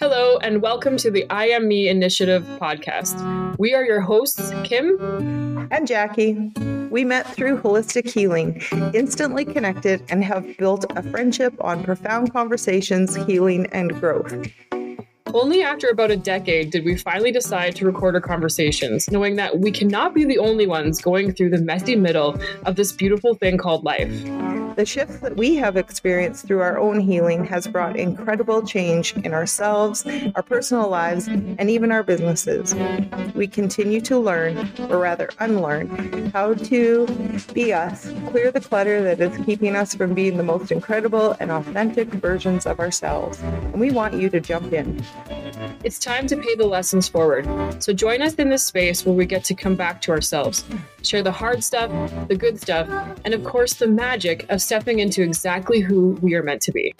Hello, and welcome to the I Am Me Initiative podcast. We are your hosts, Kim and Jackie. We met through holistic healing, instantly connected, and have built a friendship on profound conversations, healing, and growth. Only after about a decade did we finally decide to record our conversations, knowing that we cannot be the only ones going through the messy middle of this beautiful thing called life. The shift that we have experienced through our own healing has brought incredible change in ourselves, our personal lives, and even our businesses. We continue to learn, or rather unlearn, how to be us, clear the clutter that is keeping us from being the most incredible and authentic versions of ourselves. And we want you to jump in. It's time to pay the lessons forward. So join us in this space where we get to come back to ourselves, share the hard stuff, the good stuff, and of course, the magic of stepping into exactly who we are meant to be.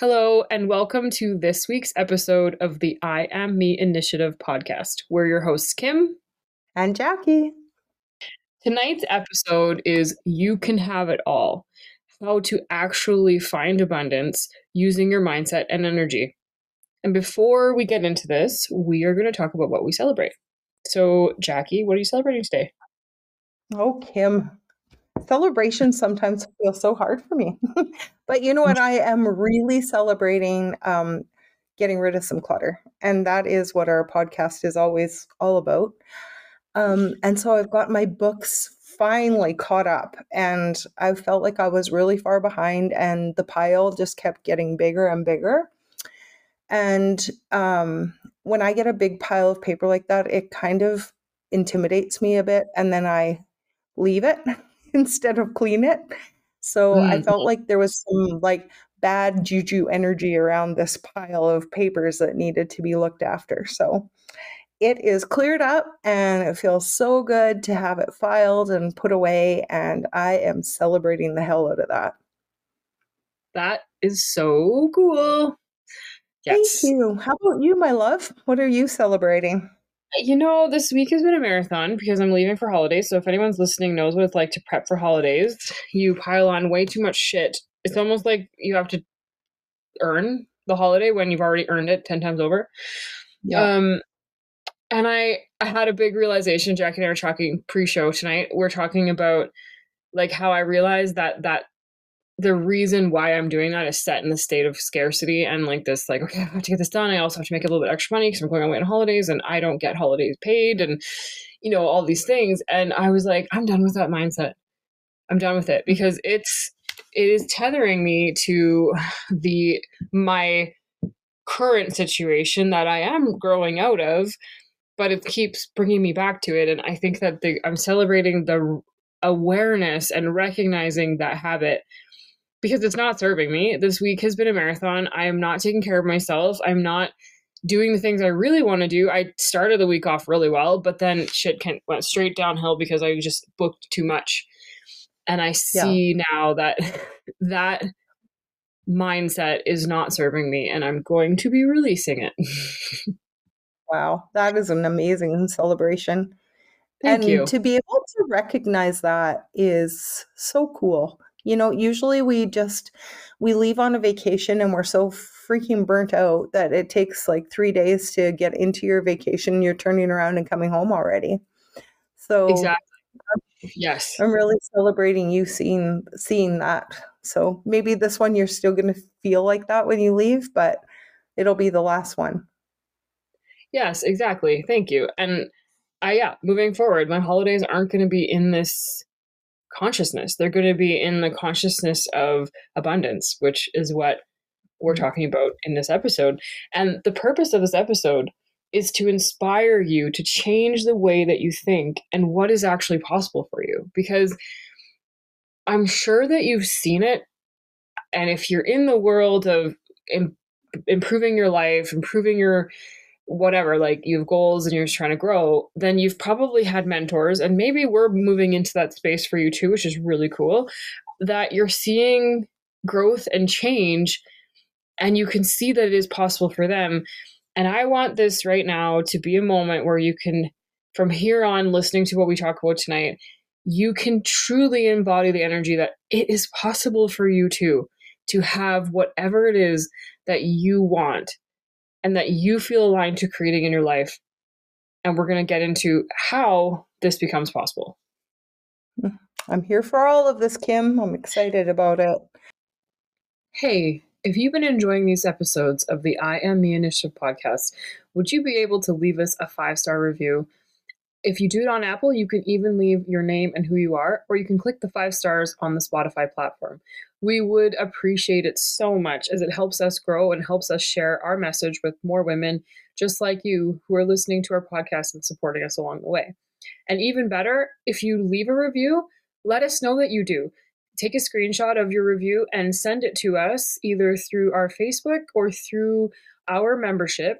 Hello, and welcome to this week's episode of the I Am Me Initiative podcast. We're your hosts, Kim and Jackie. Tonight's episode is You Can Have It All How to Actually Find Abundance Using Your Mindset and Energy. And before we get into this, we are going to talk about what we celebrate. So, Jackie, what are you celebrating today? Oh, Kim, celebrations sometimes feel so hard for me. but you know what? I am really celebrating um, getting rid of some clutter. And that is what our podcast is always all about. Um, and so I've got my books finally caught up and I felt like I was really far behind and the pile just kept getting bigger and bigger. And um, when I get a big pile of paper like that, it kind of intimidates me a bit. And then I leave it instead of clean it. So mm. I felt like there was some like bad juju energy around this pile of papers that needed to be looked after. So it is cleared up and it feels so good to have it filed and put away. And I am celebrating the hell out of that. That is so cool. Yes. Thank you. How about you, my love? What are you celebrating? You know, this week has been a marathon because I'm leaving for holidays. So if anyone's listening knows what it's like to prep for holidays, you pile on way too much shit. It's almost like you have to earn the holiday when you've already earned it 10 times over. Yeah. Um and I I had a big realization Jack and I were talking pre-show tonight. We're talking about like how I realized that that the reason why I'm doing that is set in the state of scarcity and like this, like, okay, I have to get this done. I also have to make a little bit extra money because I'm going away on holidays and I don't get holidays paid and, you know, all these things. And I was like, I'm done with that mindset. I'm done with it because it's, it is tethering me to the, my current situation that I am growing out of, but it keeps bringing me back to it. And I think that the, I'm celebrating the awareness and recognizing that habit because it's not serving me. This week has been a marathon. I am not taking care of myself. I'm not doing the things I really want to do. I started the week off really well, but then shit went straight downhill because I just booked too much. And I see yeah. now that that mindset is not serving me and I'm going to be releasing it. wow, that is an amazing celebration. Thank and you. to be able to recognize that is so cool you know, usually we just we leave on a vacation and we're so freaking burnt out that it takes like 3 days to get into your vacation. You're turning around and coming home already. So Exactly. Yes. I'm really celebrating you seeing seeing that. So maybe this one you're still going to feel like that when you leave, but it'll be the last one. Yes, exactly. Thank you. And I yeah, moving forward, my holidays aren't going to be in this consciousness. They're going to be in the consciousness of abundance, which is what we're talking about in this episode. And the purpose of this episode is to inspire you to change the way that you think and what is actually possible for you. Because I'm sure that you've seen it. And if you're in the world of Im- improving your life, improving your whatever, like you have goals and you're just trying to grow, then you've probably had mentors, and maybe we're moving into that space for you too, which is really cool, that you're seeing growth and change, and you can see that it is possible for them. And I want this right now to be a moment where you can, from here on, listening to what we talk about tonight, you can truly embody the energy that it is possible for you too. to have whatever it is that you want and that you feel aligned to creating in your life. And we're going to get into how this becomes possible. I'm here for all of this, Kim. I'm excited about it. Hey, if you've been enjoying these episodes of the I Am Me Initiative podcast, would you be able to leave us a five star review? If you do it on Apple, you can even leave your name and who you are, or you can click the five stars on the Spotify platform. We would appreciate it so much as it helps us grow and helps us share our message with more women just like you who are listening to our podcast and supporting us along the way. And even better, if you leave a review, let us know that you do. Take a screenshot of your review and send it to us either through our Facebook or through our membership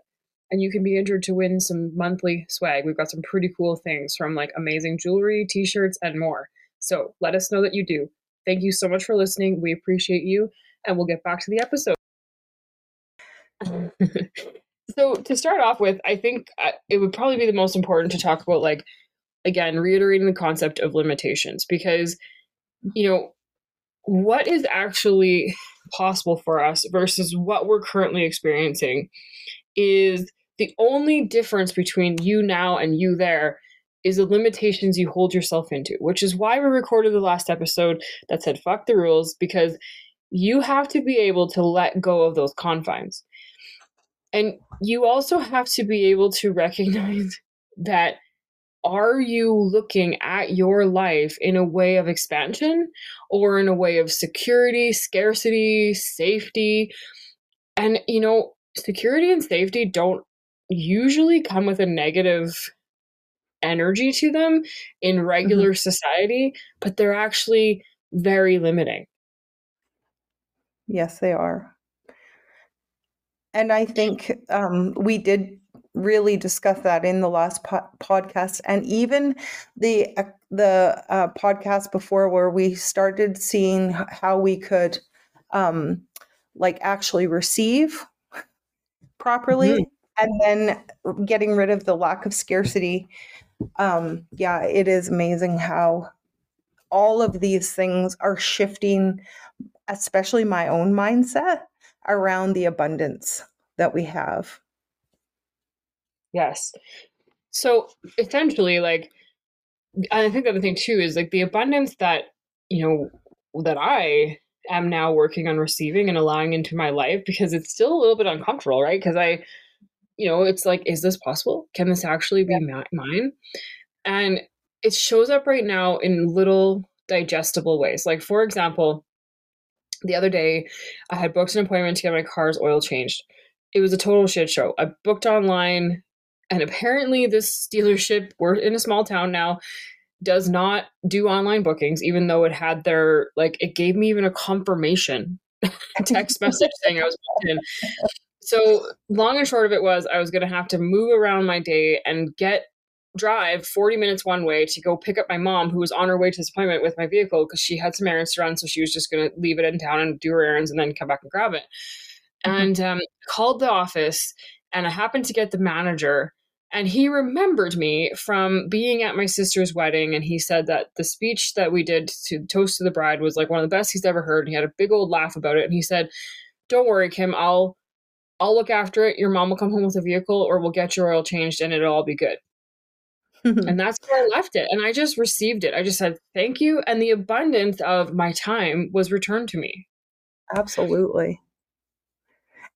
and you can be entered to win some monthly swag. We've got some pretty cool things from like amazing jewelry, t shirts, and more. So let us know that you do. Thank you so much for listening. We appreciate you, and we'll get back to the episode. so, to start off with, I think uh, it would probably be the most important to talk about, like, again, reiterating the concept of limitations because, you know, what is actually possible for us versus what we're currently experiencing is the only difference between you now and you there is the limitations you hold yourself into, which is why we recorded the last episode that said fuck the rules, because you have to be able to let go of those confines. And you also have to be able to recognize that are you looking at your life in a way of expansion or in a way of security, scarcity, safety? And, you know, security and safety don't usually come with a negative energy to them in mm-hmm. regular mm-hmm. society, but they're actually very limiting. Yes, they are. And I think um, we did really discuss that in the last po- podcast, and even the uh, the uh, podcast before, where we started seeing how we could, um, like, actually receive properly mm-hmm and then getting rid of the lack of scarcity um yeah it is amazing how all of these things are shifting especially my own mindset around the abundance that we have. Yes. So essentially like i think the other thing too is like the abundance that you know that i am now working on receiving and allowing into my life because it's still a little bit uncomfortable right? Because i you know, it's like, is this possible? Can this actually be yeah. mine? And it shows up right now in little digestible ways. Like, for example, the other day I had booked an appointment to get my car's oil changed. It was a total shit show. I booked online, and apparently, this dealership, we're in a small town now, does not do online bookings, even though it had their, like, it gave me even a confirmation text message saying I was booked in. So, long and short of it was, I was going to have to move around my day and get drive 40 minutes one way to go pick up my mom who was on her way to this appointment with my vehicle because she had some errands to run so she was just going to leave it in town and do her errands and then come back and grab it mm-hmm. and um, called the office and i happened to get the manager and he remembered me from being at my sister's wedding and he said that the speech that we did to toast to the bride was like one of the best he's ever heard and he had a big old laugh about it and he said don't worry kim i'll I'll look after it. Your mom will come home with a vehicle or we'll get your oil changed and it'll all be good. and that's where I left it. And I just received it. I just said, thank you. And the abundance of my time was returned to me. Absolutely.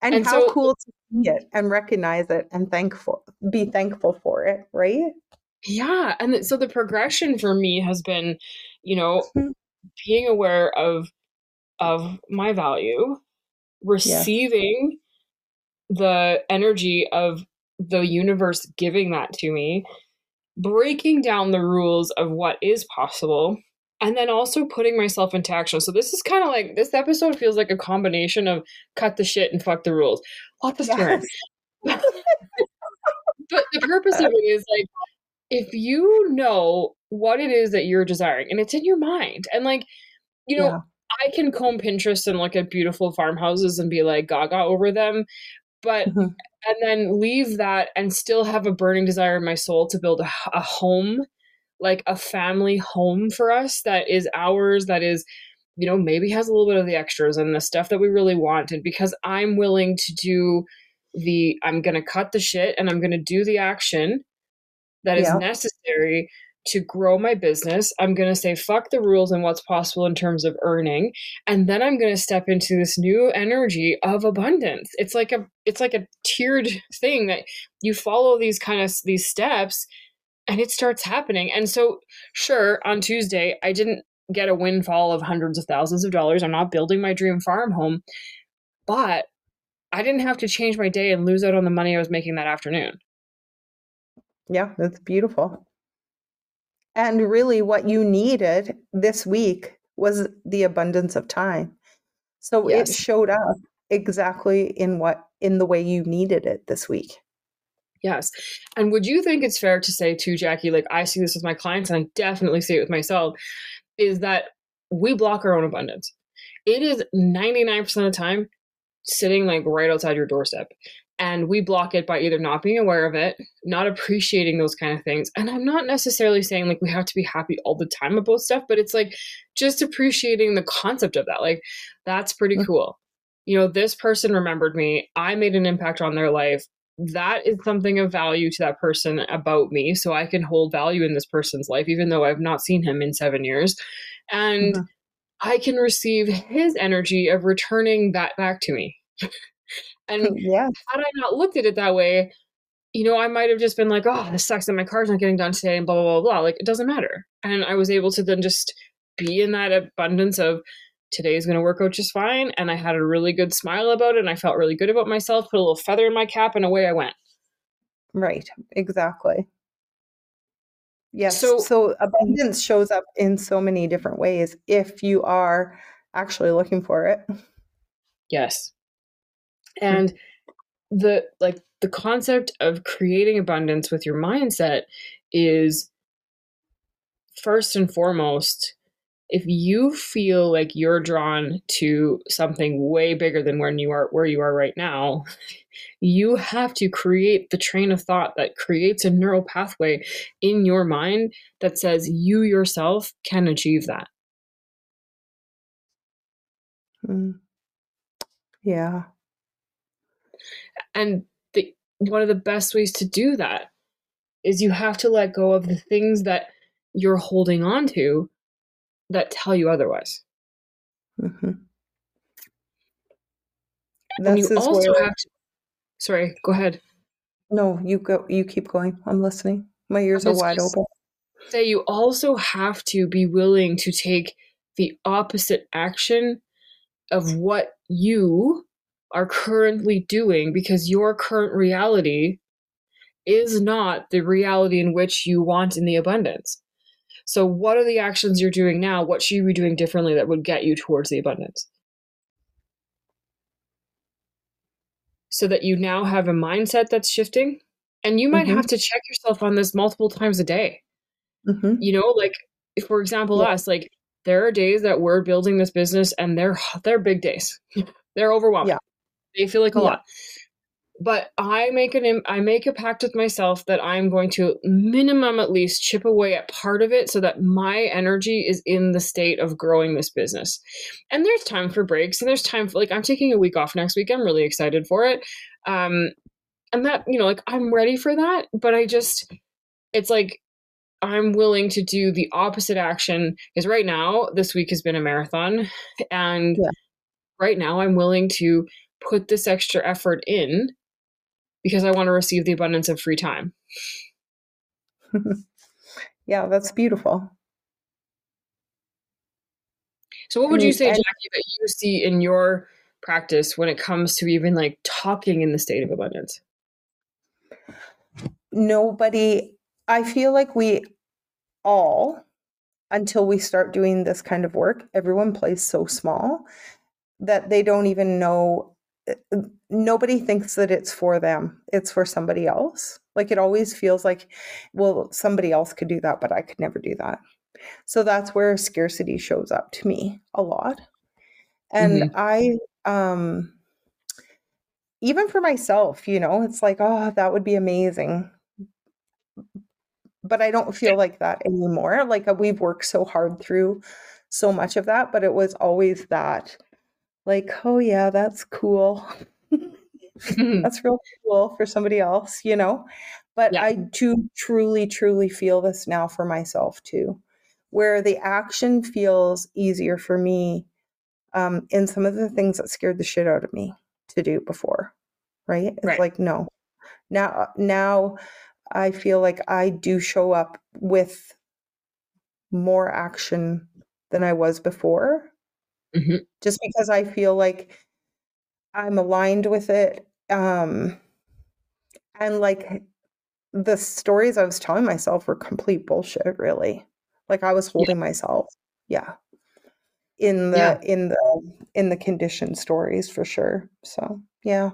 And, and how so, cool to see it and recognize it and thankful, be thankful for it, right? Yeah. And so the progression for me has been, you know, mm-hmm. being aware of of my value, receiving the energy of the universe giving that to me, breaking down the rules of what is possible, and then also putting myself into action. So this is kind of like this episode feels like a combination of cut the shit and fuck the rules. Lots of swearing. But the purpose of it is like if you know what it is that you're desiring and it's in your mind and like you know yeah. I can comb Pinterest and look at beautiful farmhouses and be like gaga over them, but mm-hmm. and then leave that and still have a burning desire in my soul to build a, a home like a family home for us that is ours that is you know, maybe has a little bit of the extras and the stuff that we really wanted because I'm willing to do the I'm going to cut the shit and I'm going to do the action that is yeah. necessary to grow my business. I'm going to say fuck the rules and what's possible in terms of earning and then I'm going to step into this new energy of abundance. It's like a it's like a tiered thing that you follow these kind of these steps and it starts happening. And so sure, on Tuesday I didn't get a windfall of hundreds of thousands of dollars. I'm not building my dream farm home, but I didn't have to change my day and lose out on the money I was making that afternoon. Yeah, that's beautiful. And really, what you needed this week was the abundance of time. So yes. it showed up exactly in what in the way you needed it this week. Yes. And would you think it's fair to say too, Jackie, like I see this with my clients and I definitely see it with myself, is that we block our own abundance. It is 99% of the time sitting like right outside your doorstep. And we block it by either not being aware of it, not appreciating those kind of things. And I'm not necessarily saying like we have to be happy all the time about stuff, but it's like just appreciating the concept of that. Like, that's pretty cool. You know, this person remembered me. I made an impact on their life. That is something of value to that person about me. So I can hold value in this person's life, even though I've not seen him in seven years. And mm-hmm. I can receive his energy of returning that back to me. and yeah. had I not looked at it that way, you know, I might have just been like, oh, this sucks that my car's not getting done today and blah, blah, blah, blah. Like, it doesn't matter. And I was able to then just be in that abundance of today is going to work out just fine. And I had a really good smile about it and I felt really good about myself, put a little feather in my cap, and away I went. Right. Exactly. Yes. So, so abundance shows up in so many different ways if you are actually looking for it. Yes. And the like the concept of creating abundance with your mindset is first and foremost if you feel like you're drawn to something way bigger than when you are where you are right now you have to create the train of thought that creates a neural pathway in your mind that says you yourself can achieve that mm. yeah and the one of the best ways to do that is you have to let go of the things that you're holding on to that tell you otherwise. Mm-hmm. And you also where... have to. Sorry, go ahead. No, you go. You keep going. I'm listening. My ears are wide open. Say you also have to be willing to take the opposite action of what you are currently doing because your current reality is not the reality in which you want in the abundance. So, what are the actions you're doing now? What should you be doing differently that would get you towards the abundance? So that you now have a mindset that's shifting. And you might mm-hmm. have to check yourself on this multiple times a day. Mm-hmm. You know, like, for example, yeah. us, like, there are days that we're building this business and they're they're big days. they're overwhelming. Yeah. They feel like a yeah. lot. But I make an I make a pact with myself that I'm going to minimum at least chip away at part of it so that my energy is in the state of growing this business. And there's time for breaks and there's time for like I'm taking a week off next week. I'm really excited for it. Um and that, you know, like I'm ready for that, but I just it's like I'm willing to do the opposite action because right now this week has been a marathon and yeah. right now I'm willing to put this extra effort in because I want to receive the abundance of free time. yeah, that's beautiful. So, what would you say, Jackie, that you see in your practice when it comes to even like talking in the state of abundance? Nobody, I feel like we all, until we start doing this kind of work, everyone plays so small that they don't even know nobody thinks that it's for them it's for somebody else. Like it always feels like well somebody else could do that but i could never do that. So that's where scarcity shows up to me a lot. And mm-hmm. i um even for myself you know it's like oh that would be amazing. But i don't feel like that anymore. Like we've worked so hard through so much of that, but it was always that like, oh yeah, that's cool. that's real cool for somebody else, you know? But yeah. I do truly, truly feel this now for myself too, where the action feels easier for me um, in some of the things that scared the shit out of me to do before. Right? It's right. like, no. Now, now I feel like I do show up with more action than I was before. Mm-hmm. Just because I feel like I'm aligned with it. Um, and like the stories I was telling myself were complete bullshit, really. Like I was holding yeah. myself. Yeah. In the yeah. in the in the condition stories for sure. So yeah.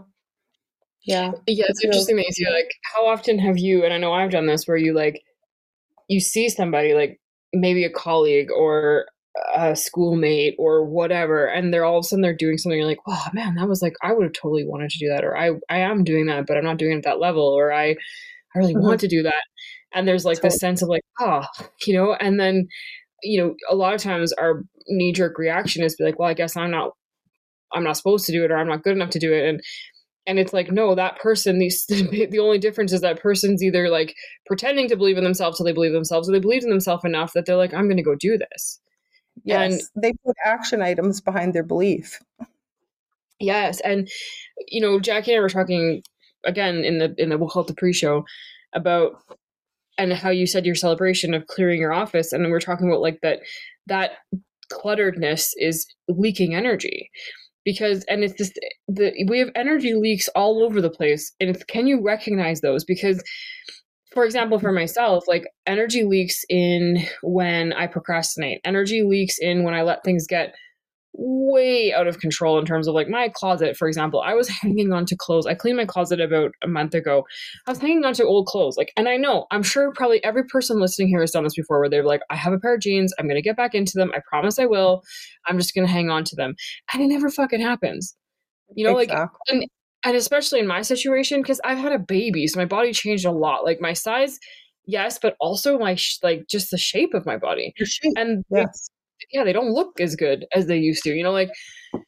Yeah. Yeah, it's interesting that you see like how often have you and I know I've done this where you like you see somebody like maybe a colleague or a schoolmate or whatever and they're all of a sudden they're doing something you're like oh man that was like i would have totally wanted to do that or i i am doing that but i'm not doing it at that level or i i really mm-hmm. want to do that and there's like totally. this sense of like oh you know and then you know a lot of times our knee jerk reaction is be like well i guess i'm not i'm not supposed to do it or i'm not good enough to do it and and it's like no that person these the only difference is that person's either like pretending to believe in themselves till they believe themselves or they believe in themselves enough that they're like i'm going to go do this yes. and, they put action items behind their belief. Yes and you know jackie and i were talking again in the in the we'll call it the pre-show about and how you said your celebration of clearing your office and we're talking about like that that clutteredness is leaking energy. Because and it's just the we have energy leaks all over the place and can you recognize those? Because for example for myself like energy leaks in when i procrastinate. Energy leaks in when i let things get way out of control in terms of like my closet for example. I was hanging on to clothes. I cleaned my closet about a month ago. I was hanging on to old clothes like and i know i'm sure probably every person listening here has done this before where they're like i have a pair of jeans. I'm gonna get back into them. I promise i will. I'm just gonna hang on to them. And it never fucking happens. You know exactly. like and, and especially in my situation because i've had a baby so my body changed a lot like my size yes but also my sh- like just the shape of my body and yes yeah, they don't look as good as they used to, you know, like,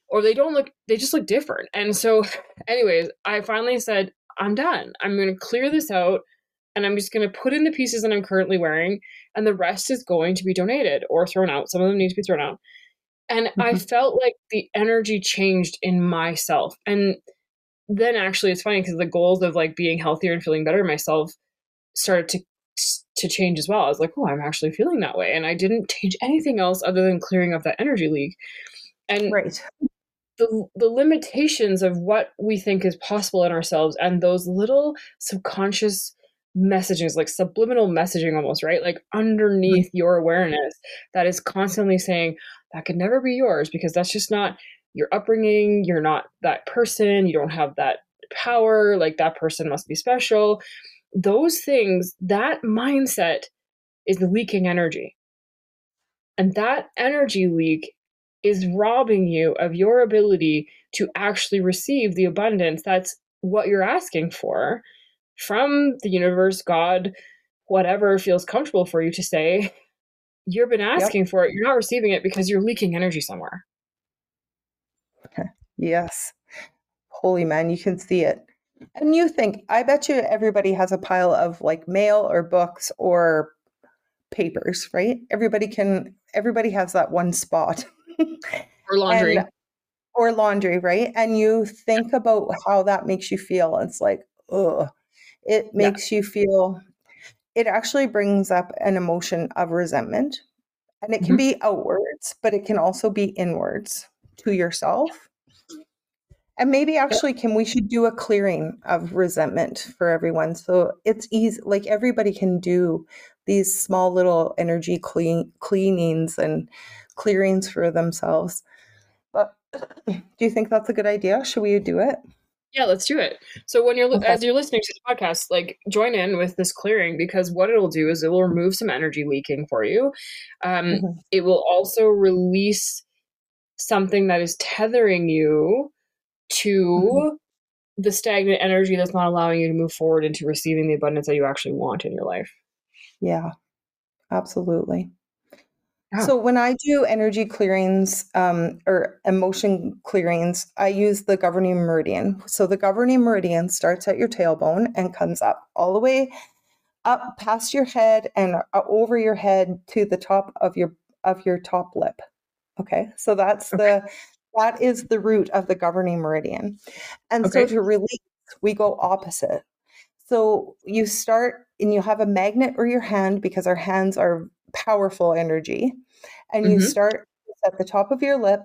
or they don't look, they just look different. And so, anyways, I finally said, I'm done. I'm going to clear this out and I'm just going to put in the pieces that I'm currently wearing, and the rest is going to be donated or thrown out. Some of them need to be thrown out. And mm-hmm. I felt like the energy changed in myself. And then actually, it's funny because the goals of like being healthier and feeling better myself started to to change as well. I was like, oh, I'm actually feeling that way. And I didn't change anything else other than clearing up that energy leak. And right. the the limitations of what we think is possible in ourselves and those little subconscious messages, like subliminal messaging almost, right? Like underneath your awareness that is constantly saying, that could never be yours because that's just not your upbringing. You're not that person. You don't have that power. Like that person must be special those things, that mindset is leaking energy. And that energy leak is robbing you of your ability to actually receive the abundance that's what you're asking for from the universe, God, whatever feels comfortable for you to say. You've been asking yep. for it. You're not receiving it because you're leaking energy somewhere. Yes. Holy man, you can see it. And you think, I bet you everybody has a pile of like mail or books or papers, right? Everybody can, everybody has that one spot. or laundry. And, or laundry, right? And you think about how that makes you feel. It's like, ugh. It makes yeah. you feel, it actually brings up an emotion of resentment. And it can mm-hmm. be outwards, but it can also be inwards to yourself and maybe actually, Kim, we should do a clearing of resentment for everyone. So it's easy, like everybody can do these small little energy clean cleanings and clearings for themselves. But do you think that's a good idea? Should we do it? Yeah, let's do it. So when you're okay. as you're listening to the podcast, like join in with this clearing because what it'll do is it will remove some energy leaking for you. Um, mm-hmm. It will also release something that is tethering you to mm-hmm. the stagnant energy that's not allowing you to move forward into receiving the abundance that you actually want in your life. Yeah, absolutely. So when I do energy clearings um, or emotion clearings, I use the governing meridian. So the governing meridian starts at your tailbone and comes up all the way up past your head and uh, over your head to the top of your of your top lip. Okay, so that's okay. the that is the root of the governing meridian. And okay. so to release, we go opposite. So you start and you have a magnet or your hand because our hands are powerful energy. And mm-hmm. you start at the top of your lip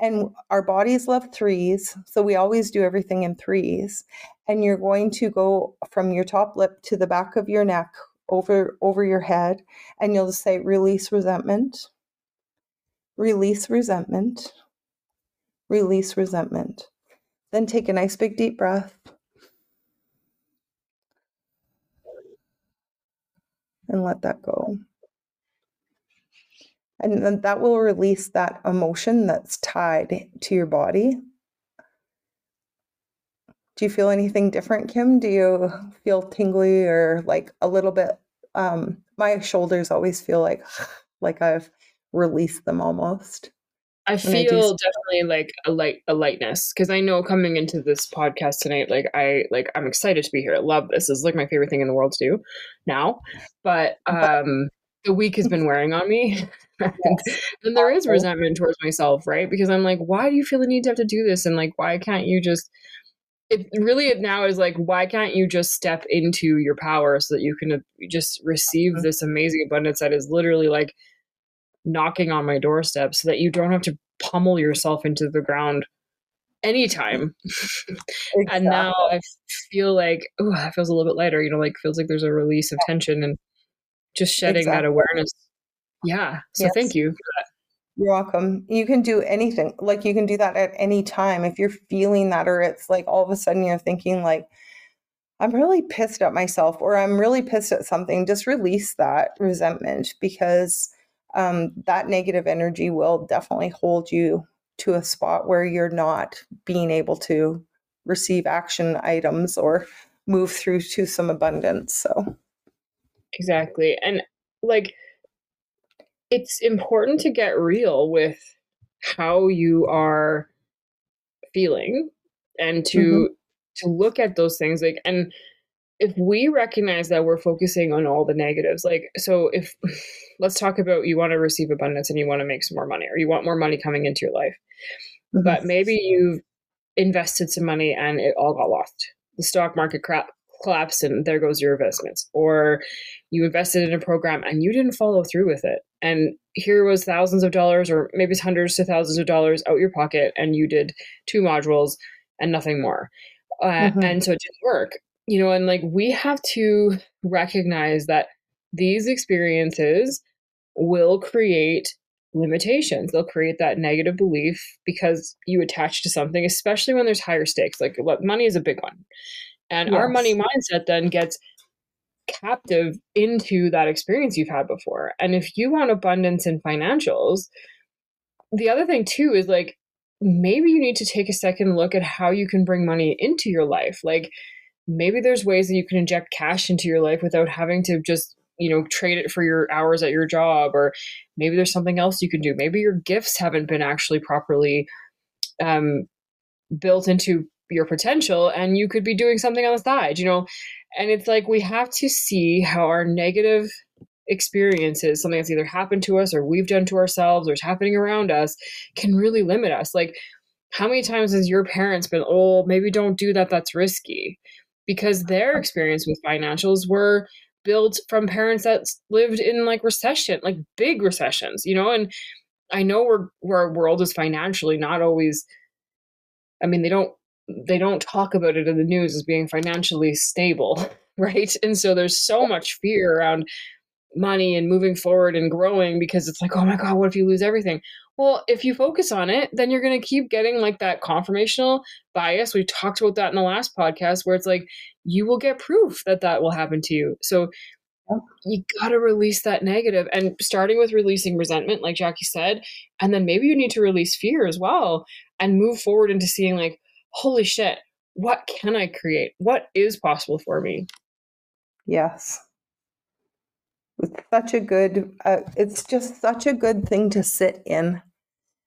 and our bodies love threes so we always do everything in threes and you're going to go from your top lip to the back of your neck over over your head and you'll just say release resentment release resentment release resentment then take a nice big deep breath and let that go and then that will release that emotion that's tied to your body. Do you feel anything different, Kim? Do you feel tingly or like a little bit? Um, my shoulders always feel like like I've released them almost. I feel I definitely like a light a lightness because I know coming into this podcast tonight, like I like I'm excited to be here. I love this. This is like my favorite thing in the world to do now. But um the week has been wearing on me. and, and there is resentment towards myself, right? Because I'm like, why do you feel the need to have to do this? And like, why can't you just it really it now is like why can't you just step into your power so that you can uh, just receive mm-hmm. this amazing abundance that is literally like knocking on my doorstep so that you don't have to pummel yourself into the ground anytime exactly. and now i feel like oh it feels a little bit lighter you know like feels like there's a release of tension and just shedding exactly. that awareness. Yeah. So yes. thank you You're welcome. You can do anything. Like you can do that at any time. If you're feeling that, or it's like all of a sudden you're thinking, like, I'm really pissed at myself, or I'm really pissed at something, just release that resentment because um, that negative energy will definitely hold you to a spot where you're not being able to receive action items or move through to some abundance. So, Exactly. And like it's important to get real with how you are feeling and to mm-hmm. to look at those things like and if we recognize that we're focusing on all the negatives like so if let's talk about you want to receive abundance and you want to make some more money or you want more money coming into your life. Mm-hmm. but maybe you've invested some money and it all got lost. The stock market crap collapsed and there goes your investments. Or you invested in a program and you didn't follow through with it. And here was thousands of dollars or maybe hundreds to thousands of dollars out your pocket and you did two modules and nothing more. Uh, mm-hmm. and so it didn't work you know and like we have to recognize that these experiences will create limitations they'll create that negative belief because you attach to something especially when there's higher stakes like what money is a big one and yes. our money mindset then gets captive into that experience you've had before. And if you want abundance in financials, the other thing too is like maybe you need to take a second look at how you can bring money into your life. Like maybe there's ways that you can inject cash into your life without having to just you know trade it for your hours at your job or maybe there's something else you can do maybe your gifts haven't been actually properly um, built into your potential and you could be doing something on the side, you know? And it's like we have to see how our negative experiences, something that's either happened to us or we've done to ourselves or is happening around us, can really limit us. Like, how many times has your parents been, oh, maybe don't do that, that's risky? Because their oh. experience with financials were built from parents that lived in like recession, like big recessions, you know? And I know we're, where our world is financially not always, I mean, they don't they don't talk about it in the news as being financially stable, right? And so there's so much fear around money and moving forward and growing because it's like, oh my God, what if you lose everything? Well, if you focus on it, then you're going to keep getting like that confirmational bias. We talked about that in the last podcast where it's like you will get proof that that will happen to you. So you got to release that negative and starting with releasing resentment, like Jackie said, and then maybe you need to release fear as well and move forward into seeing like, holy shit, what can I create? What is possible for me? Yes. It's such a good, uh, it's just such a good thing to sit in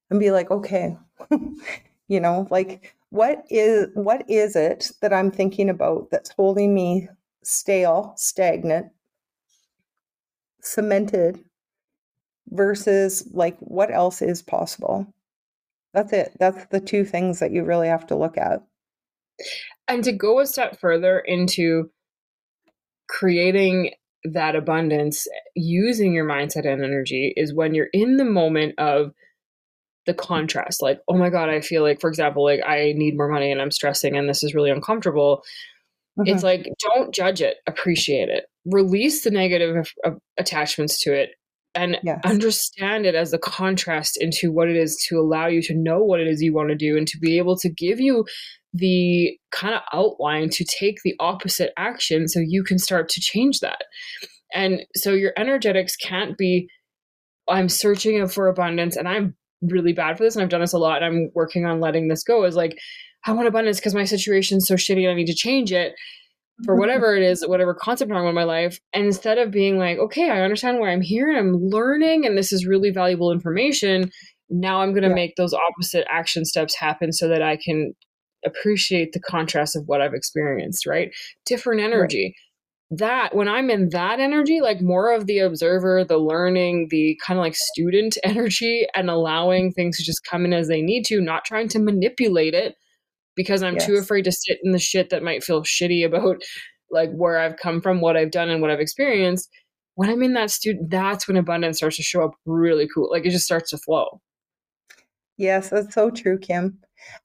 and be like, okay, you know, like what is what is it that I'm thinking about that's holding me stale, stagnant, cemented versus like what else is possible? That's it. That's the two things that you really have to look at. And to go a step further into creating that abundance using your mindset and energy is when you're in the moment of the contrast like oh my god i feel like for example like i need more money and i'm stressing and this is really uncomfortable mm-hmm. it's like don't judge it appreciate it release the negative attachments to it and yes. understand it as a contrast into what it is to allow you to know what it is you want to do and to be able to give you the kind of outline to take the opposite action so you can start to change that. And so your energetics can't be, I'm searching for abundance and I'm really bad for this and I've done this a lot and I'm working on letting this go is like, I want abundance because my situation's so shitty and I need to change it for whatever it is, whatever concept I'm on in my life. And instead of being like, okay, I understand why I'm here and I'm learning and this is really valuable information, now I'm going to yeah. make those opposite action steps happen so that I can appreciate the contrast of what I've experienced, right? Different energy. Right. That when I'm in that energy, like more of the observer, the learning, the kind of like student energy, and allowing things to just come in as they need to, not trying to manipulate it because I'm yes. too afraid to sit in the shit that might feel shitty about like where I've come from, what I've done, and what I've experienced. When I'm in that student, that's when abundance starts to show up really cool. Like it just starts to flow. Yes, that's so true, Kim.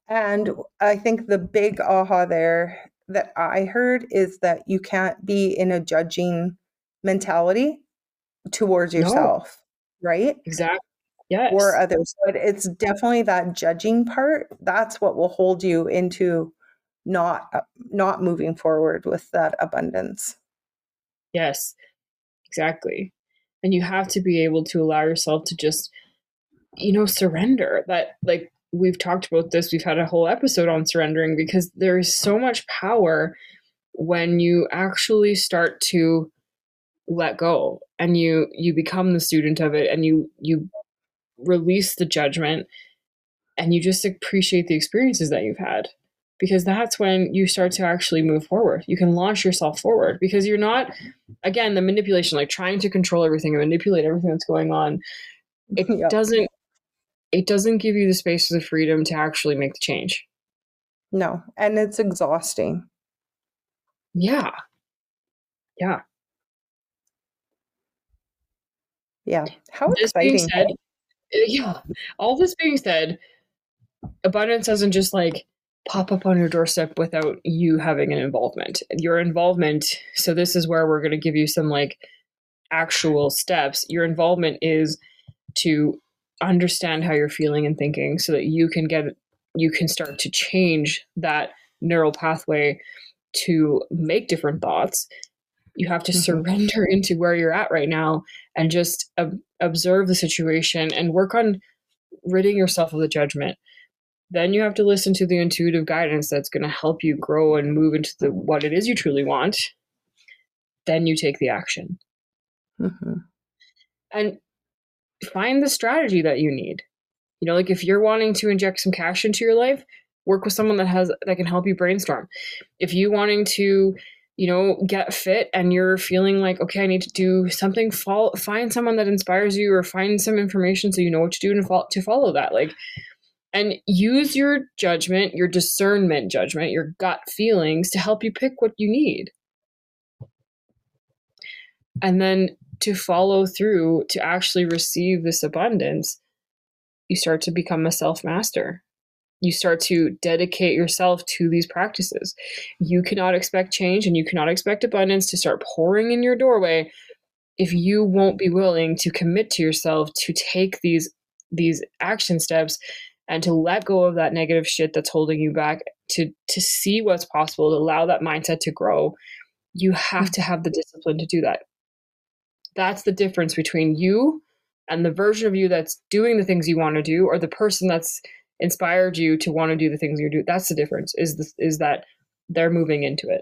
And I think the big aha there that I heard is that you can't be in a judging mentality towards yourself, no. right? Exactly. Yes. Or others. But it's definitely that judging part. That's what will hold you into not uh, not moving forward with that abundance. Yes. Exactly. And you have to be able to allow yourself to just you know surrender that like we've talked about this we've had a whole episode on surrendering because there is so much power when you actually start to let go and you you become the student of it and you you release the judgment and you just appreciate the experiences that you've had because that's when you start to actually move forward you can launch yourself forward because you're not again the manipulation like trying to control everything and manipulate everything that's going on it yep. doesn't it doesn't give you the space or the freedom to actually make the change. No, and it's exhausting. Yeah. Yeah. Yeah. How this exciting. Said, yeah. All this being said, abundance doesn't just like pop up on your doorstep without you having an involvement. Your involvement, so this is where we're going to give you some like actual steps. Your involvement is to understand how you're feeling and thinking so that you can get you can start to change that neural pathway to make different thoughts you have to mm-hmm. surrender into where you're at right now and just ob- observe the situation and work on ridding yourself of the judgment then you have to listen to the intuitive guidance that's going to help you grow and move into the what it is you truly want then you take the action mm-hmm. and find the strategy that you need. You know, like if you're wanting to inject some cash into your life, work with someone that has that can help you brainstorm. If you wanting to, you know, get fit and you're feeling like, okay, I need to do something, follow, find someone that inspires you or find some information so you know what to do and to follow that. Like, and use your judgment, your discernment judgment, your gut feelings to help you pick what you need. And then to follow through to actually receive this abundance, you start to become a self master. You start to dedicate yourself to these practices. You cannot expect change and you cannot expect abundance to start pouring in your doorway if you won't be willing to commit to yourself to take these these action steps and to let go of that negative shit that's holding you back to to see what's possible to allow that mindset to grow you have mm. to have the discipline to do that that's the difference between you and the version of you that's doing the things you want to do or the person that's inspired you to want to do the things you do that's the difference is this is that they're moving into it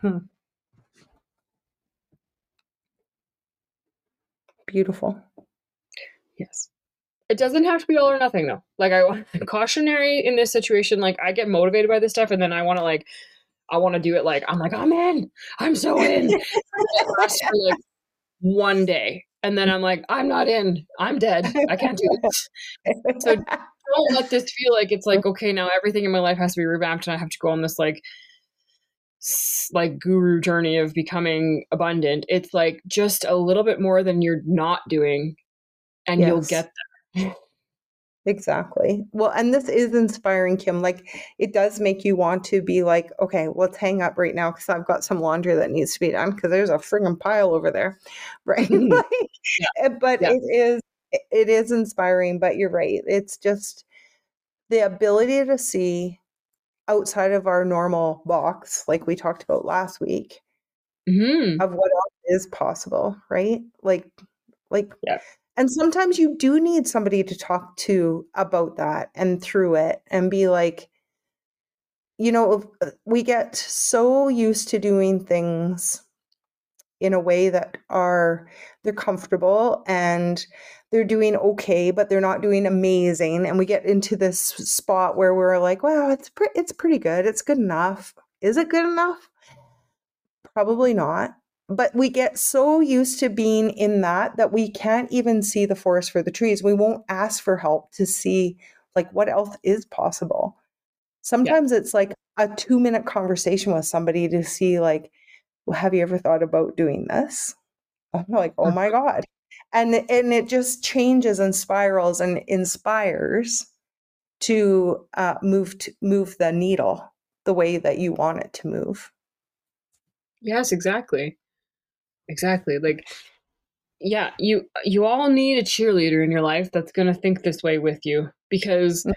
hmm. beautiful. Yes. It doesn't have to be all or nothing though. Like I cautionary in this situation, like I get motivated by this stuff and then I want to like I want to do it like I'm like, I'm in. I'm so in. like one day. And then I'm like, I'm not in. I'm dead. I can't do this. So don't let this feel like it's like, okay, now everything in my life has to be revamped and I have to go on this like like guru journey of becoming abundant. It's like just a little bit more than you're not doing and yes. you'll get there. Exactly. Well, and this is inspiring, Kim. Like, it does make you want to be like, okay, let's hang up right now because I've got some laundry that needs to be done because there's a friggin' pile over there, right? like, yeah. But yeah. it is it is inspiring. But you're right. It's just the ability to see outside of our normal box, like we talked about last week, mm-hmm. of what else is possible, right? Like, like yeah and sometimes you do need somebody to talk to about that and through it and be like, you know, uh, we get so used to doing things in a way that are they're comfortable and they're doing okay but they're not doing amazing and we get into this spot where we're like wow it's pre- it's pretty good. It's good enough. Is it good enough? Probably not but we get so used to being in that that we can't even see the forest for the trees. We won't ask for help to see like what else is possible. Sometimes yeah. it's like a 2 minute conversation with somebody to see like well, have you ever thought about doing this? I'm like, "Oh my god." And and it just changes and spirals and inspires to uh, move to move the needle the way that you want it to move. Yes, exactly. Exactly. Like yeah, you you all need a cheerleader in your life that's going to think this way with you because mm.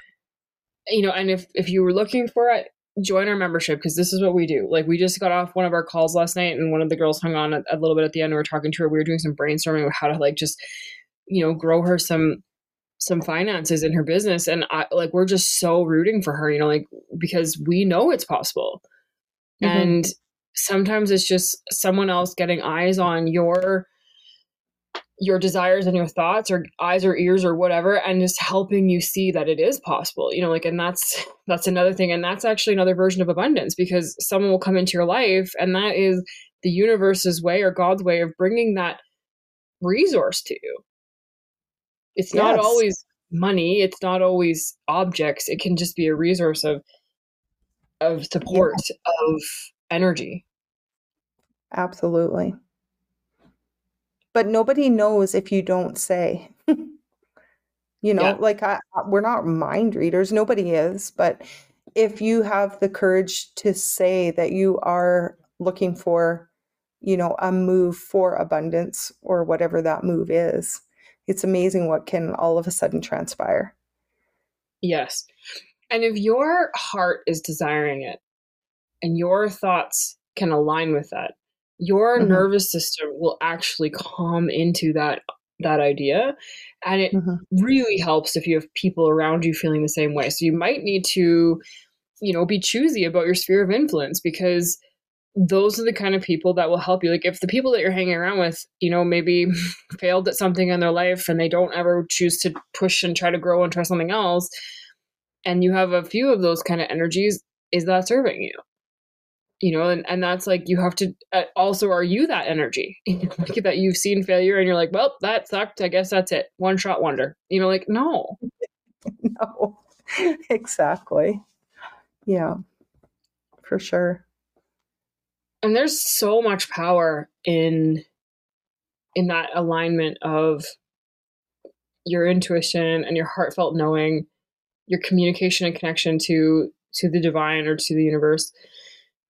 you know, and if if you were looking for it, join our membership because this is what we do. Like we just got off one of our calls last night and one of the girls hung on a, a little bit at the end and we were talking to her. We were doing some brainstorming of how to like just you know, grow her some some finances in her business and I like we're just so rooting for her, you know, like because we know it's possible. Mm-hmm. And sometimes it's just someone else getting eyes on your your desires and your thoughts or eyes or ears or whatever and just helping you see that it is possible you know like and that's that's another thing and that's actually another version of abundance because someone will come into your life and that is the universe's way or god's way of bringing that resource to you it's yes. not always money it's not always objects it can just be a resource of of support yeah. of energy. Absolutely. But nobody knows if you don't say. you know, yeah. like I, we're not mind readers, nobody is, but if you have the courage to say that you are looking for, you know, a move for abundance or whatever that move is, it's amazing what can all of a sudden transpire. Yes. And if your heart is desiring it, and your thoughts can align with that your mm-hmm. nervous system will actually calm into that that idea and it mm-hmm. really helps if you have people around you feeling the same way so you might need to you know be choosy about your sphere of influence because those are the kind of people that will help you like if the people that you're hanging around with you know maybe failed at something in their life and they don't ever choose to push and try to grow and try something else and you have a few of those kind of energies is that serving you you know and, and that's like you have to uh, also are you that energy? Like that you've seen failure and you're like well that sucked. I guess that's it. One shot wonder. You know like no. No. Exactly. Yeah. For sure. And there's so much power in in that alignment of your intuition and your heartfelt knowing your communication and connection to to the divine or to the universe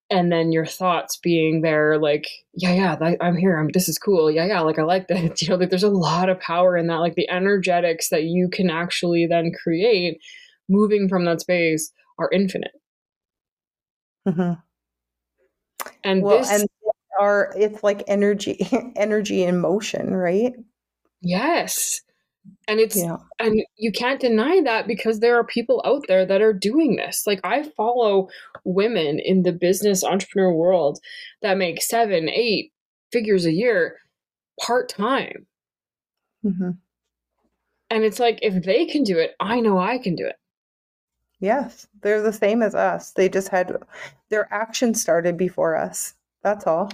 and then your thoughts being there like yeah yeah i'm here i'm this is cool yeah yeah like i like that you know like there's a lot of power in that like the energetics that you can actually then create moving from that space are infinite. Mm-hmm. and well, this and are it's like energy energy in motion right? Yes and it's yeah. and you can't deny that because there are people out there that are doing this like i follow women in the business entrepreneur world that make seven eight figures a year part-time mm-hmm. And it's like, if they can do it, I know I can do it. Yes, they're the same as us. They just had their action started before us. That's all.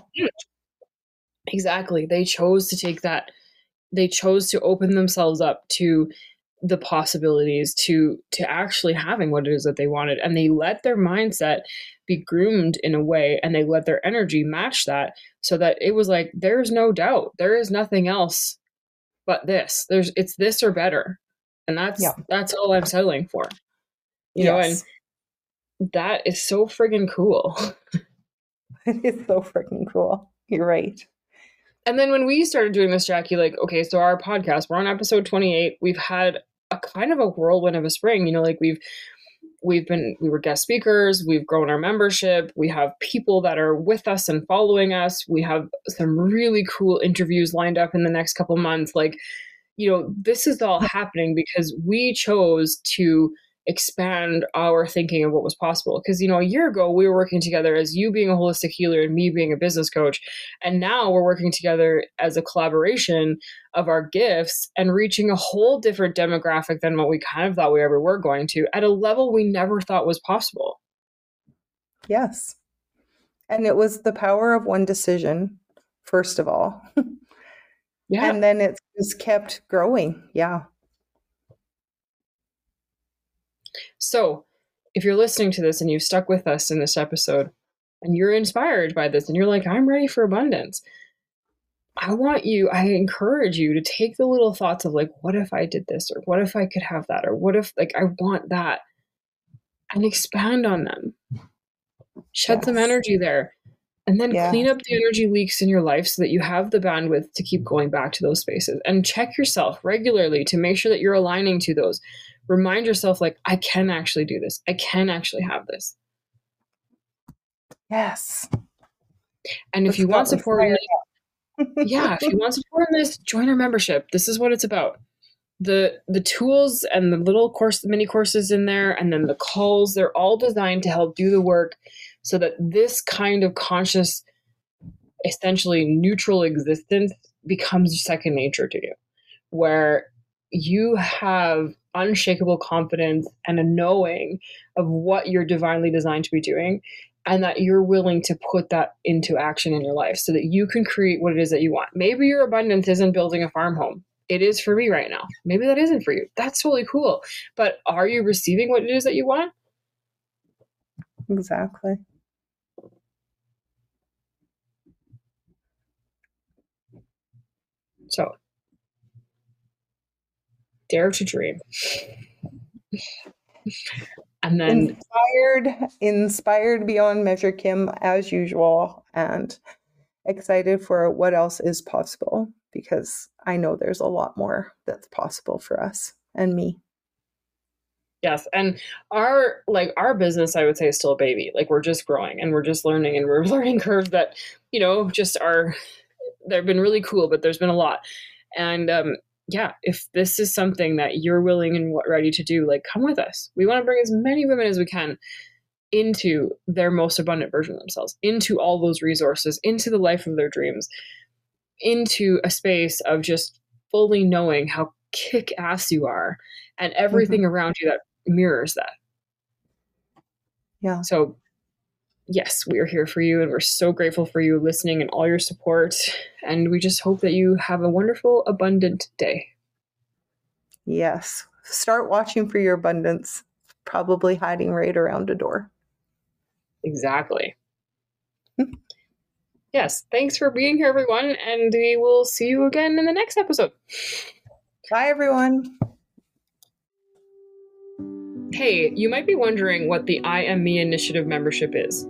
Exactly. They chose to take that, they chose to open themselves up to the possibilities to to actually having what it is that they wanted and they let their mindset be groomed in a way and they let their energy match that so that it was like there's no doubt there is nothing else but this there's it's this or better and that's Yeah. that's all i'm settling for you know and that is so friggin' cool it is so freaking cool. You're right. And then when we started doing this, Jackie, like, okay, so our podcast, we're on episode 28. We've had a kind of a whirlwind of a spring. You know, like we've we've been we were guest speakers, we've grown our membership, we have people that are with us and following us. We have some really cool interviews lined up in the next couple months. Like, you know, this is all happening because we chose to expand our thinking of what was possible. Because, you know, a year ago we were working together as you being a holistic healer and me being a business coach. And now we're working together as a collaboration of our gifts and reaching a whole different demographic than what we kind of thought we ever were going to at a level we never thought was possible. Yes. And it was the power of one decision, first of all. Yeah. And then it's just kept growing. Yeah. So, if you're listening to this and you've stuck with us in this episode and you're inspired by this and you're like, I'm ready for abundance, I want you, I encourage you to take the little thoughts of like, what if I did this? Or what if I could have that? Or what if, like, I want that? And expand on them. Shed some energy there. And then Yeah. clean up the energy leaks in your life so that you have the bandwidth to keep going back to those spaces. And check yourself regularly to make sure that you're aligning to those remind yourself like i can actually do this. I can actually have this. Yes. and if you want support in this, yeah if you want support in this join our membership. This is what it's about. The the tools and the little course the mini courses in there and then the calls they're all designed to help do the work so that this kind of conscious essentially neutral existence becomes second nature to you. Where you have unshakable confidence and a knowing of what you're divinely designed to be doing and that you're willing to put that into action in your life so that you can create what it is that you want. Maybe your abundance isn't building a farm home. It is for me right now. Maybe that isn't for you. That's totally cool. But are you receiving what it is that you want? Exactly. So, dare to dream. and then inspired, inspired beyond measure, Kim, as usual, and excited for what else is possible because I know there's a lot more that's possible for us and me. Yes, and our like our business, I would say, is still a baby. Like we're just growing and we're just learning, and we're learning curves that you know just are. They've been really cool, but there's been a lot, and um, yeah, if this is something that you're willing and ready to do, like come with us. We want to bring as many women as we can into their most abundant version of themselves, into all those resources, into the life of their dreams, into a space of just fully knowing how kick ass you are and mm-hmm. everything around you that mirrors that. Yeah. So, yes, we are here for you and we're so grateful for you listening and all your support. And we just hope that you have a wonderful, abundant day. Yes. Start watching for your abundance, probably hiding right around a door. Exactly. Hmm. yes, thanks for being here, everyone. And we will see you again in the next episode. Bye, everyone. Hey, you might be wondering what the I Am Me Initiative membership is.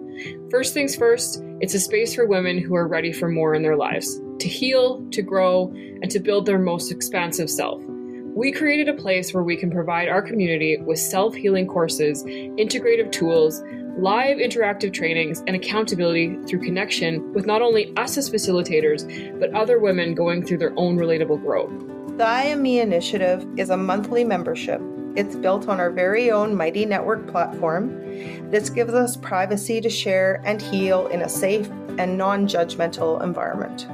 First things first, it's a space for women who are ready for more in their lives to heal, to grow, and to build their most expansive self. We created a place where we can provide our community with self healing courses, integrative tools, live interactive trainings, and accountability through connection with not only us as facilitators, but other women going through their own relatable growth. The I Am Me Initiative is a monthly membership. It's built on our very own Mighty Network platform. This gives us privacy to share and heal in a safe and non judgmental environment.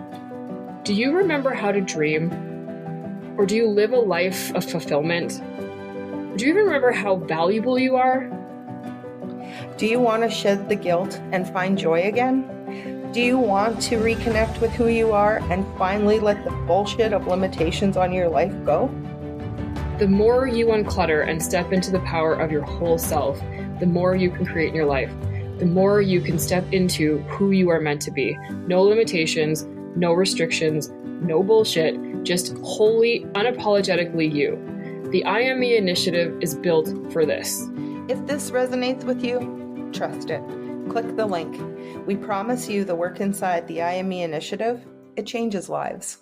Do you remember how to dream? Or do you live a life of fulfillment? Do you even remember how valuable you are? Do you want to shed the guilt and find joy again? Do you want to reconnect with who you are and finally let the bullshit of limitations on your life go? The more you unclutter and step into the power of your whole self, the more you can create in your life. The more you can step into who you are meant to be. No limitations, no restrictions, no bullshit, just wholly, unapologetically you. The I Am Me initiative is built for this. If this resonates with you, trust it. Click the link. We promise you the work inside the I Am Me initiative, it changes lives.